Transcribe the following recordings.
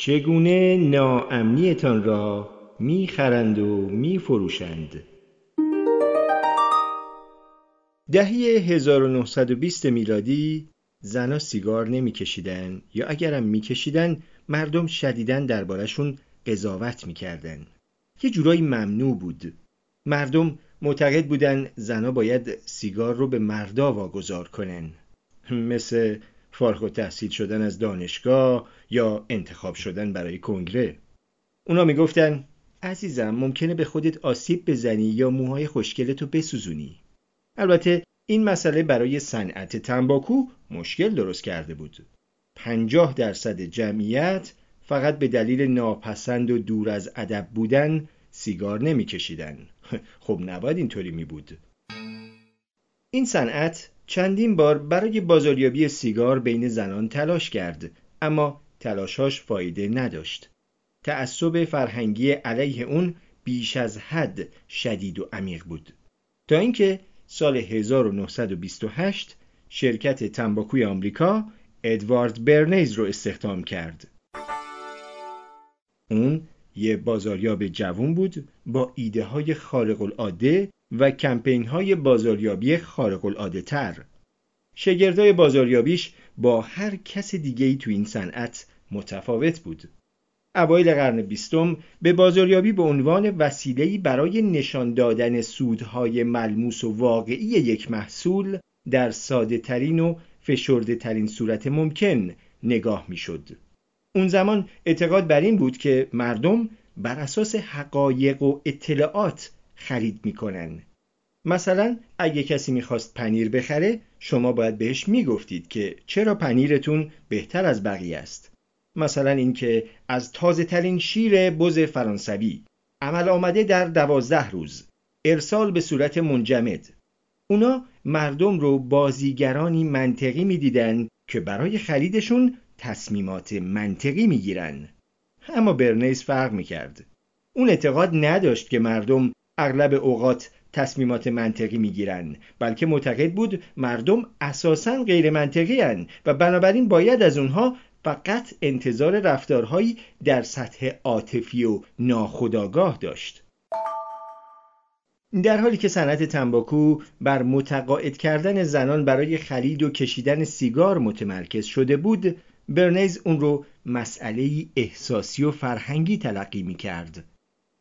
چگونه ناامنیتان را می‌خرند و میفروشند؟ دهه 1920 میلادی زنا سیگار نمیکشیدن یا اگرم میکشیدن مردم شدیدن دربارشون قضاوت می‌کردن. یه جورایی ممنوع بود. مردم معتقد بودن زنا باید سیگار رو به مردا واگذار کنن. مثل فارغ و تحصیل شدن از دانشگاه یا انتخاب شدن برای کنگره. اونا می‌گفتن عزیزم ممکنه به خودت آسیب بزنی یا موهای خوشگلتو بسوزونی. البته این مسئله برای صنعت تنباکو مشکل درست کرده بود. پنجاه درصد جمعیت فقط به دلیل ناپسند و دور از ادب بودن سیگار نمیکشیدن. خب نباید اینطوری می بود این صنعت چندین بار برای بازاریابی سیگار بین زنان تلاش کرد اما تلاشاش فایده نداشت. تعصب فرهنگی علیه اون بیش از حد شدید و عمیق بود. تا اینکه سال 1928 شرکت تنباکوی آمریکا ادوارد برنیز رو استخدام کرد. اون یه بازاریاب جوون بود با ایده های خارق العاده و کمپین های بازاریابی خارق العاده تر. شگردای بازاریابیش با هر کس دیگه ای تو این صنعت متفاوت بود. اوایل قرن بیستم به بازاریابی به عنوان وسیله‌ای برای نشان دادن سودهای ملموس و واقعی یک محصول در ساده ترین و فشرده ترین صورت ممکن نگاه می‌شد. اون زمان اعتقاد بر این بود که مردم بر اساس حقایق و اطلاعات خرید می‌کنن. مثلا اگه کسی می‌خواست پنیر بخره شما باید بهش می‌گفتید که چرا پنیرتون بهتر از بقیه است. مثلا اینکه از تازه ترین شیر بز فرانسوی. عمل آمده در دوازده روز. ارسال به صورت منجمد. اونا مردم رو بازیگرانی منطقی می‌دیدن که برای خریدشون تصمیمات منطقی می‌گیرن. اما برنیس فرق می‌کرد. اون اعتقاد نداشت که مردم اغلب اوقات تصمیمات منطقی می‌گیرن بلکه معتقد بود مردم اساسا غیر منطقی هن و بنابراین باید از اونها فقط انتظار رفتارهایی در سطح عاطفی و ناخودآگاه داشت در حالی که صنعت تنباکو بر متقاعد کردن زنان برای خرید و کشیدن سیگار متمرکز شده بود برنیز اون رو مسئله احساسی و فرهنگی تلقی می کرد.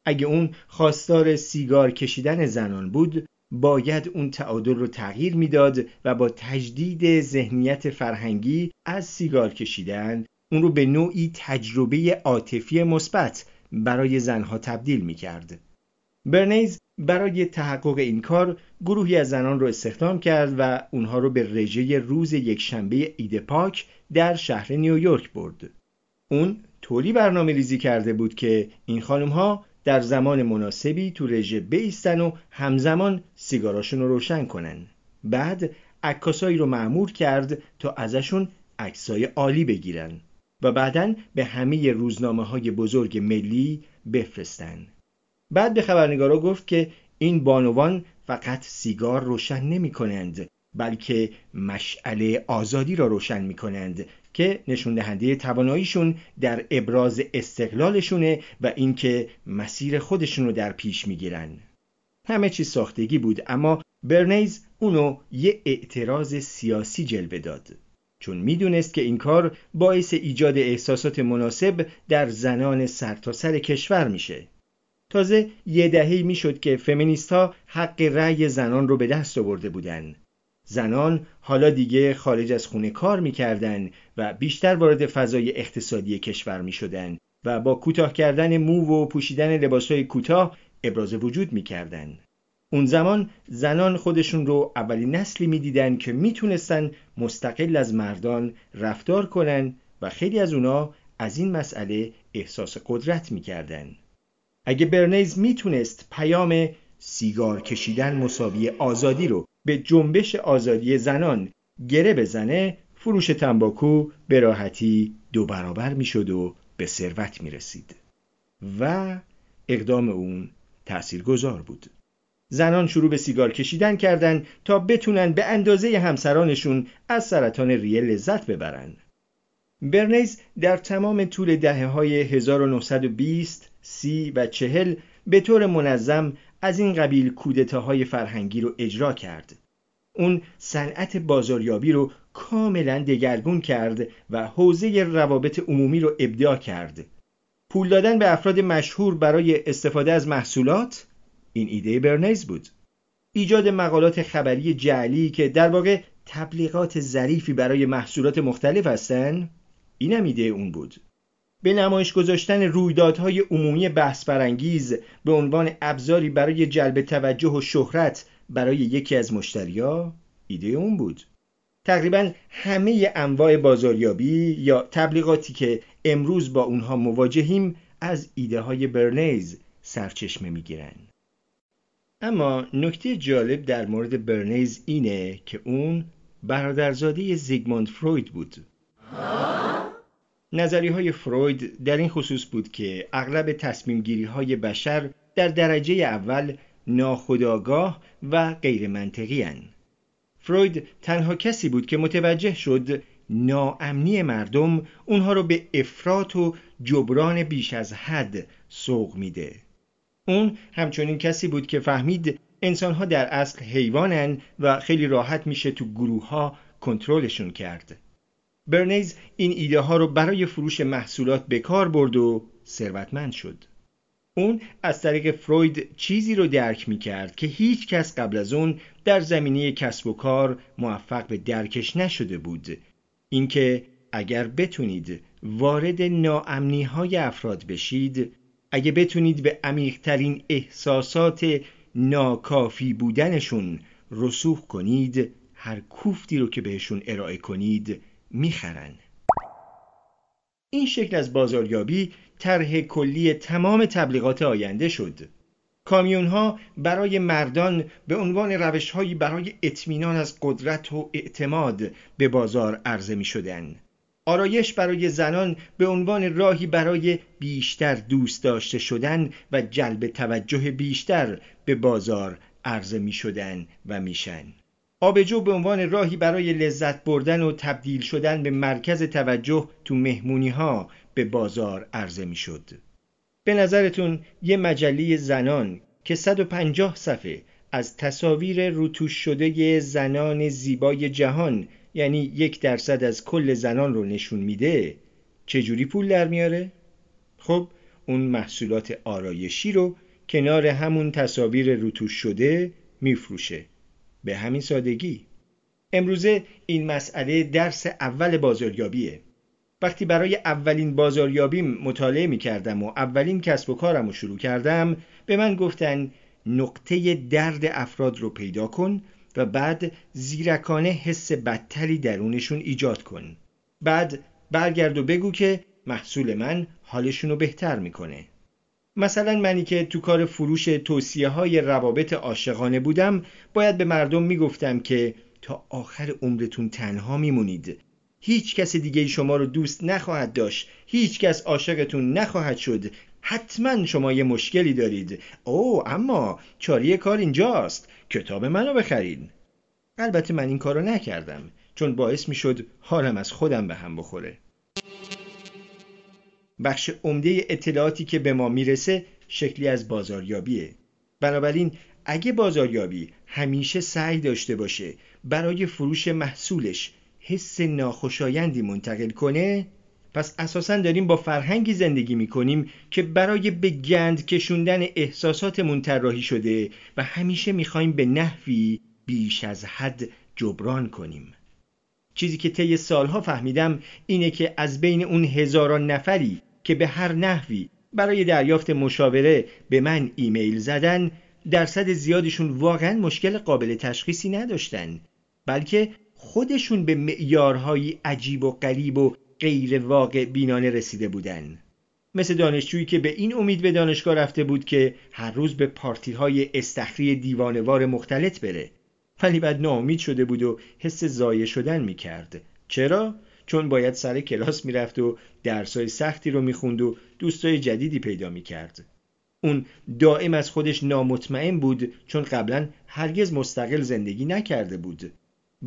اگه اون خواستار سیگار کشیدن زنان بود باید اون تعادل رو تغییر می‌داد و با تجدید ذهنیت فرهنگی از سیگار کشیدن اون رو به نوعی تجربه عاطفی مثبت برای زنها تبدیل می کرد. برنیز برای تحقق این کار گروهی از زنان رو استخدام کرد و اونها رو به رژه روز یکشنبه عید پاک در شهر نیویورک برد. اون طوری برنامه ریزی کرده بود که این خانم ها در زمان مناسبی تو رژه بیستن و همزمان سیگاراشون رو روشن کنن. بعد عکاسایی رو معمور کرد تا ازشون عکسای عالی بگیرن و بعدا به همه روزنامه های بزرگ ملی بفرستن. بعد به خبرنگارا گفت که این بانوان فقط سیگار روشن نمی کنند بلکه مشعله آزادی را روشن می کنند که نشون دهنده تواناییشون در ابراز استقلالشونه و اینکه مسیر خودشون رو در پیش می‌گیرن. همه چیز ساختگی بود اما برنیز اونو یه اعتراض سیاسی جلوه داد. چون می‌دونست که این کار باعث ایجاد احساسات مناسب در زنان سرتاسر سر کشور میشه. تازه یه دهه می‌شد که فمینیست ها حق رأی زنان رو به دست آورده بودند. زنان حالا دیگه خارج از خونه کار می‌کردن و بیشتر وارد فضای اقتصادی کشور می‌شدن و با کوتاه کردن مو و پوشیدن لباسهای کوتاه ابراز وجود می‌کردن. اون زمان زنان خودشون رو اولین نسلی می‌دیدن که می‌تونستن مستقل از مردان رفتار کنن و خیلی از اونا از این مسئله احساس قدرت می‌کردن. اگه برنیز می‌تونست پیام سیگار کشیدن مساوی آزادی رو به جنبش آزادی زنان گره بزنه فروش تنباکو به راحتی دو برابر می‌شد و به ثروت می رسید و اقدام اون تأثیر گذار بود. زنان شروع به سیگار کشیدن کردند تا بتونن به اندازه همسرانشون از سرطان ریه لذت ببرن. برنیز در تمام طول دهه های 1920 سی و چهل به طور منظم از این قبیل کودتاهای فرهنگی رو اجرا کرد. اون صنعت بازاریابی رو کاملا دگرگون کرد و حوزه روابط عمومی رو ابداع کرد. پول دادن به افراد مشهور برای استفاده از محصولات این ایده برنیز بود. ایجاد مقالات خبری جعلی که در واقع تبلیغات ظریفی برای محصولات مختلف هستند اینم ایده اون بود. به نمایش گذاشتن رویدادهای عمومی بحث برانگیز به عنوان ابزاری برای جلب توجه و شهرت برای یکی از مشتریا ایده اون بود. تقریبا همه انواع بازاریابی یا تبلیغاتی که امروز با اونها مواجهیم از ایده های برنیز سرچشمه می‌گیرن. اما نکته جالب در مورد برنیز اینه که اون برادرزاده زیگموند فروید بود. نظری های فروید در این خصوص بود که اغلب تصمیم گیری های بشر در درجه اول ناخداگاه و غیر منطقی هن. فروید تنها کسی بود که متوجه شد ناامنی مردم اونها رو به افراط و جبران بیش از حد سوق میده. اون همچنین کسی بود که فهمید انسانها در اصل حیوانن و خیلی راحت میشه تو گروه ها کنترلشون کرد. برنیز این ایده ها رو برای فروش محصولات به کار برد و ثروتمند شد. اون از طریق فروید چیزی رو درک می کرد که هیچ کس قبل از اون در زمینه کسب و کار موفق به درکش نشده بود اینکه اگر بتونید وارد ناامنی های افراد بشید اگه بتونید به عمیقترین احساسات ناکافی بودنشون رسوخ کنید هر کوفتی رو که بهشون ارائه کنید می‌خرن این شکل از بازاریابی طرح کلی تمام تبلیغات آینده شد کامیون ها برای مردان به عنوان روش هایی برای اطمینان از قدرت و اعتماد به بازار عرضه می شدن. آرایش برای زنان به عنوان راهی برای بیشتر دوست داشته شدن و جلب توجه بیشتر به بازار عرضه می شدن و میشن. آبجو به عنوان راهی برای لذت بردن و تبدیل شدن به مرکز توجه تو مهمونی ها به بازار عرضه می شد. به نظرتون یه مجله زنان که 150 صفحه از تصاویر روتوش شده زنان زیبای جهان یعنی یک درصد از کل زنان رو نشون میده چجوری پول در میاره؟ خب اون محصولات آرایشی رو کنار همون تصاویر روتوش شده میفروشه به همین سادگی. امروزه این مسئله درس اول بازاریابیه. وقتی برای اولین بازاریابیم مطالعه می کردم و اولین کسب و کارم رو شروع کردم به من گفتن نقطه درد افراد رو پیدا کن و بعد زیرکانه حس بدتری درونشون ایجاد کن. بعد برگرد و بگو که محصول من حالشون رو بهتر می‌کنه. مثلا منی که تو کار فروش توصیه های روابط عاشقانه بودم باید به مردم می‌گفتم که تا آخر عمرتون تنها میمونید. هیچ کس دیگه شما رو دوست نخواهد داشت. هیچ کس عاشقتون نخواهد شد. حتما شما یه مشکلی دارید. او اما چاری کار اینجاست. کتاب منو بخرید البته من این کارو نکردم چون باعث می‌شد حالم از خودم به هم بخوره. بخش عمده اطلاعاتی که به ما می‌رسه شکلی از بازاریابیه. بنابراین اگه بازاریابی همیشه سعی داشته باشه برای فروش محصولش حس ناخوشایندی منتقل کنه پس اساسا داریم با فرهنگی زندگی می‌کنیم که برای به گند کشوندن احساساتمون طراحی شده و همیشه می‌خوایم به نحوی بیش از حد جبران کنیم. چیزی که طی سالها فهمیدم اینه که از بین اون هزاران نفری که به هر نحوی برای دریافت مشاوره به من ایمیل زدن درصد زیادشون واقعا مشکل قابل تشخیصی نداشتن بلکه خودشون به معیارهای عجیب و غریب و غیر واقع بینانه رسیده بودن. مثل دانشجویی که به این امید به دانشگاه رفته بود که هر روز به پارتی های استخری دیوانوار مختلط بره. ولی بعد ناامید شده بود و حس زایه شدن می‌کرد. چرا؟ چون باید سر کلاس می‌رفت و درسای سختی رو می‌خوند و دوستای جدیدی پیدا می‌کرد. اون دائم از خودش نامطمئن بود چون قبلا هرگز مستقل زندگی نکرده بود.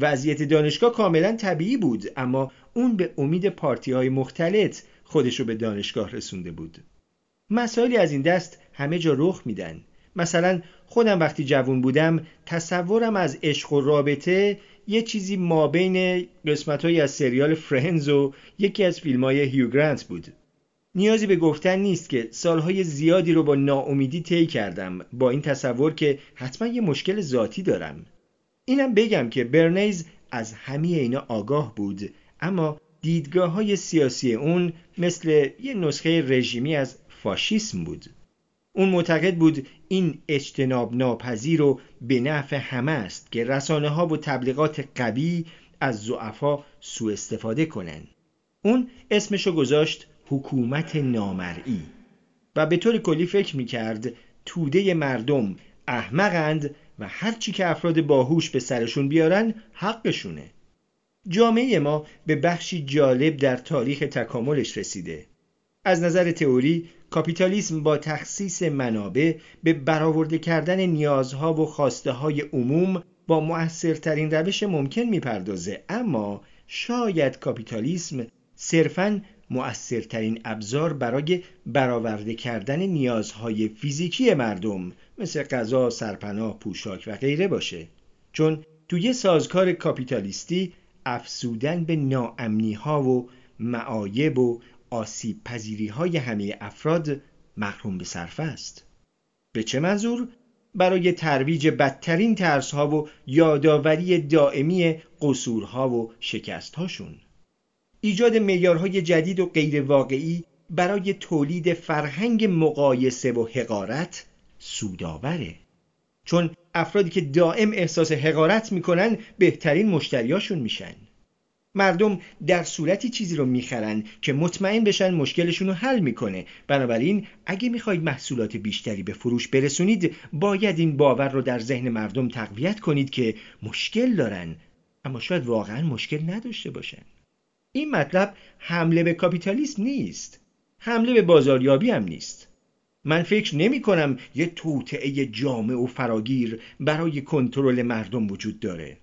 وضعیت دانشگاه کاملا طبیعی بود اما اون به امید پارتی های مختلط خودش رو به دانشگاه رسونده بود. مسائلی از این دست همه جا رخ میدن. مثلا خودم وقتی جوون بودم تصورم از عشق و رابطه یه چیزی ما بین قسمت از سریال فرنز و یکی از فیلم های هیوگرانت بود. نیازی به گفتن نیست که سالهای زیادی رو با ناامیدی طی کردم با این تصور که حتما یه مشکل ذاتی دارم. اینم بگم که برنیز از همه اینا آگاه بود اما دیدگاه های سیاسی اون مثل یه نسخه رژیمی از فاشیسم بود. اون معتقد بود این اجتناب ناپذیر و به نفع همه است که رسانه ها و تبلیغات قوی از زعفا سوء استفاده کنند. اون اسمشو گذاشت حکومت نامرئی و به طور کلی فکر می‌کرد توده مردم احمقند و هرچی که افراد باهوش به سرشون بیارن حقشونه جامعه ما به بخشی جالب در تاریخ تکاملش رسیده از نظر تئوری کاپیتالیسم با تخصیص منابع به برآورده کردن نیازها و خواسته های عموم با مؤثرترین روش ممکن می‌پردازه. اما شاید کاپیتالیسم صرفاً مؤثرترین ابزار برای برآورده کردن نیازهای فیزیکی مردم مثل غذا، سرپناه، پوشاک و غیره باشه. چون توی سازکار کاپیتالیستی افسودن به ناامنی ها و معایب و آسیب پذیری های همه افراد محروم به صرفه است. به چه منظور؟ برای ترویج بدترین ترس ها و یادآوری دائمی قصورها و شکست هاشون ایجاد معیارهای جدید و غیر واقعی برای تولید فرهنگ مقایسه و حقارت سوداوره چون افرادی که دائم احساس حقارت می‌کنن بهترین مشتریاشون میشن. مردم در صورتی چیزی رو می‌خرن که مطمئن بشن مشکلشون رو حل می‌کنه. بنابراین اگه می‌خواید محصولات بیشتری به فروش برسونید باید این باور رو در ذهن مردم تقویت کنید که مشکل دارن اما شاید واقعا مشکل نداشته باشن. این مطلب حمله به کاپیتالیسم نیست. حمله به بازاریابی هم نیست. من فکر نمی کنم یه توطعه جامع و فراگیر برای کنترل مردم وجود داره.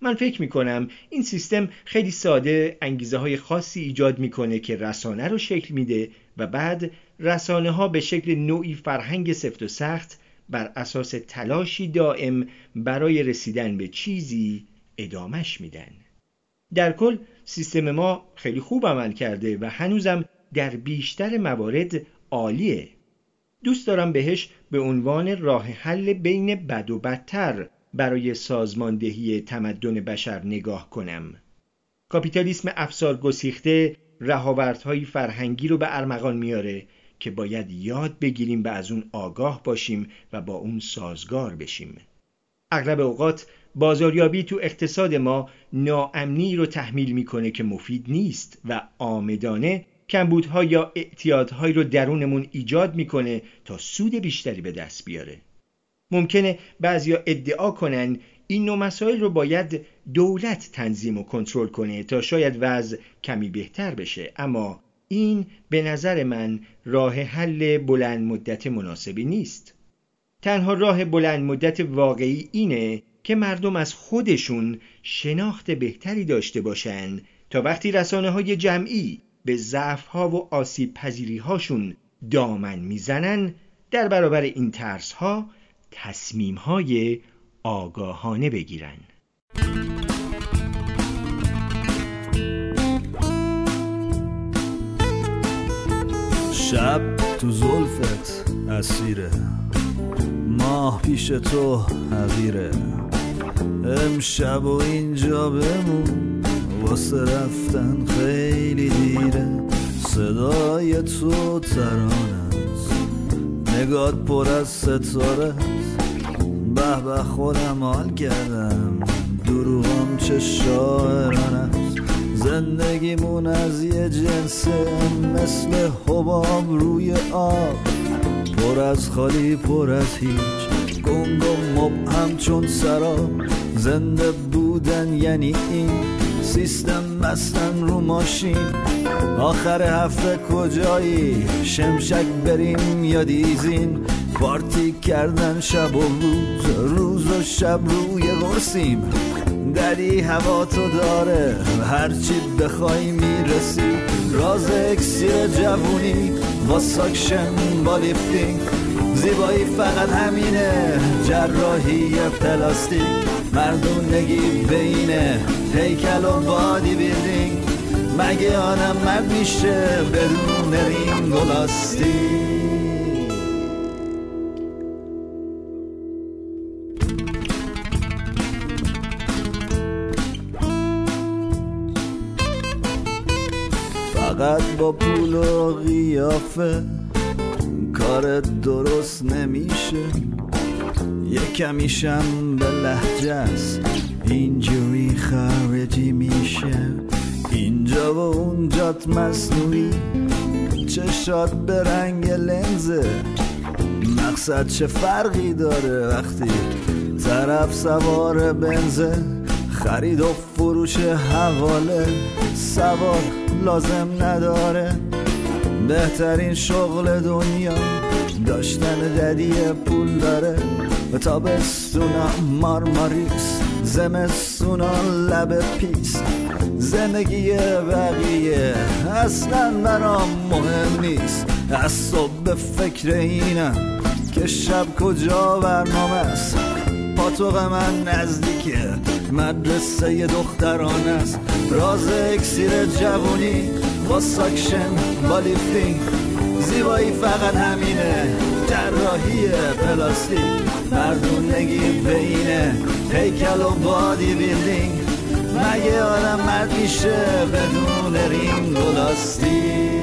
من فکر می کنم این سیستم خیلی ساده انگیزه های خاصی ایجاد می‌کنه که رسانه رو شکل میده و بعد رسانه ها به شکل نوعی فرهنگ سفت و سخت بر اساس تلاشی دائم برای رسیدن به چیزی ادامش میدن. در کل سیستم ما خیلی خوب عمل کرده و هنوزم در بیشتر موارد عالیه. دوست دارم بهش به عنوان راه حل بین بد و بدتر برای سازماندهی تمدن بشر نگاه کنم. کاپیتالیسم افسار گسیخته رهاوردهای فرهنگی رو به ارمغان میاره که باید یاد بگیریم و از اون آگاه باشیم و با اون سازگار بشیم. اغلب اوقات بازاریابی تو اقتصاد ما ناامنی رو تحمیل می‌کنه که مفید نیست و آمدانه کمبودها یا اعتیادهایی رو درونمون ایجاد می‌کنه تا سود بیشتری به دست بیاره. ممکنه بعضیا ادعا کنن این نوع مسائل رو باید دولت تنظیم و کنترل کنه تا شاید وضع کمی بهتر بشه. اما این به نظر من راه حل بلند مدت مناسبی نیست. تنها راه بلند مدت واقعی اینه که مردم از خودشون شناخت بهتری داشته باشن تا وقتی رسانه های جمعی به ضعف ها و آسیب پذیری هاشون دامن می‌زنن در برابر این ترس ها تصمیم های آگاهانه بگیرن. شب تو زلفت اسیره ماه پیش تو حقیره. امشب و اینجا بمون واسه رفتن خیلی دیره. صدای تو ترانه. نگات پر از ستاره به به خودم حال کردم. دروغم چه شاعرانه زندگیمون از یه جنسه مثل حباب روی آب. پر از خالی پر از هیچ. گنگ و مبهم چون سراب. زنده بودن یعنی این. سیستم بستن رو ماشین. آخر هفته کجایی؟ شمشک بریم یا دیزین؟ پارتی کردن شب و روز روز و شب روی قرصیم دری هوا تو داره هرچی بخوای می‌رسی. راز اکسیر جوونی واساکشن با lifting. زیبایی فقط همینه جراحی پلاستیک. مردونگی بینه هیکل و bodybuilding. مگه آدم مرد میشه بدون رینگ و فقط با پول و قیافه کار درست نمیشه. یه کمیشم به لحجه است. اینجوری خارجی میشه. اینجا و اونجات مصنوعی. چشات به رنگ لنزه. مقصد چه فرقی داره وقتی طرف سوار بنزه؟ خرید و فروش حواله. سوار لازم نداره. بهترین شغل دنیا داشتن ددی پول داره. به تابستونا مارماریس زمستونا لب پیست. زندگی بقیه اصلا برام مهم نیست. از صبح فکر اینم که شب کجا برنامه است. پاتوق من نزدیکه مدرسه دختران است. راز اکسیر جوونی با suction با lifting. زیبایی فقط همینه. جراحی پلاستیک مردونگی بینه هیکل و bodybuilding. مگه آدم مرد میشه بدون رینگ و لاستیک؟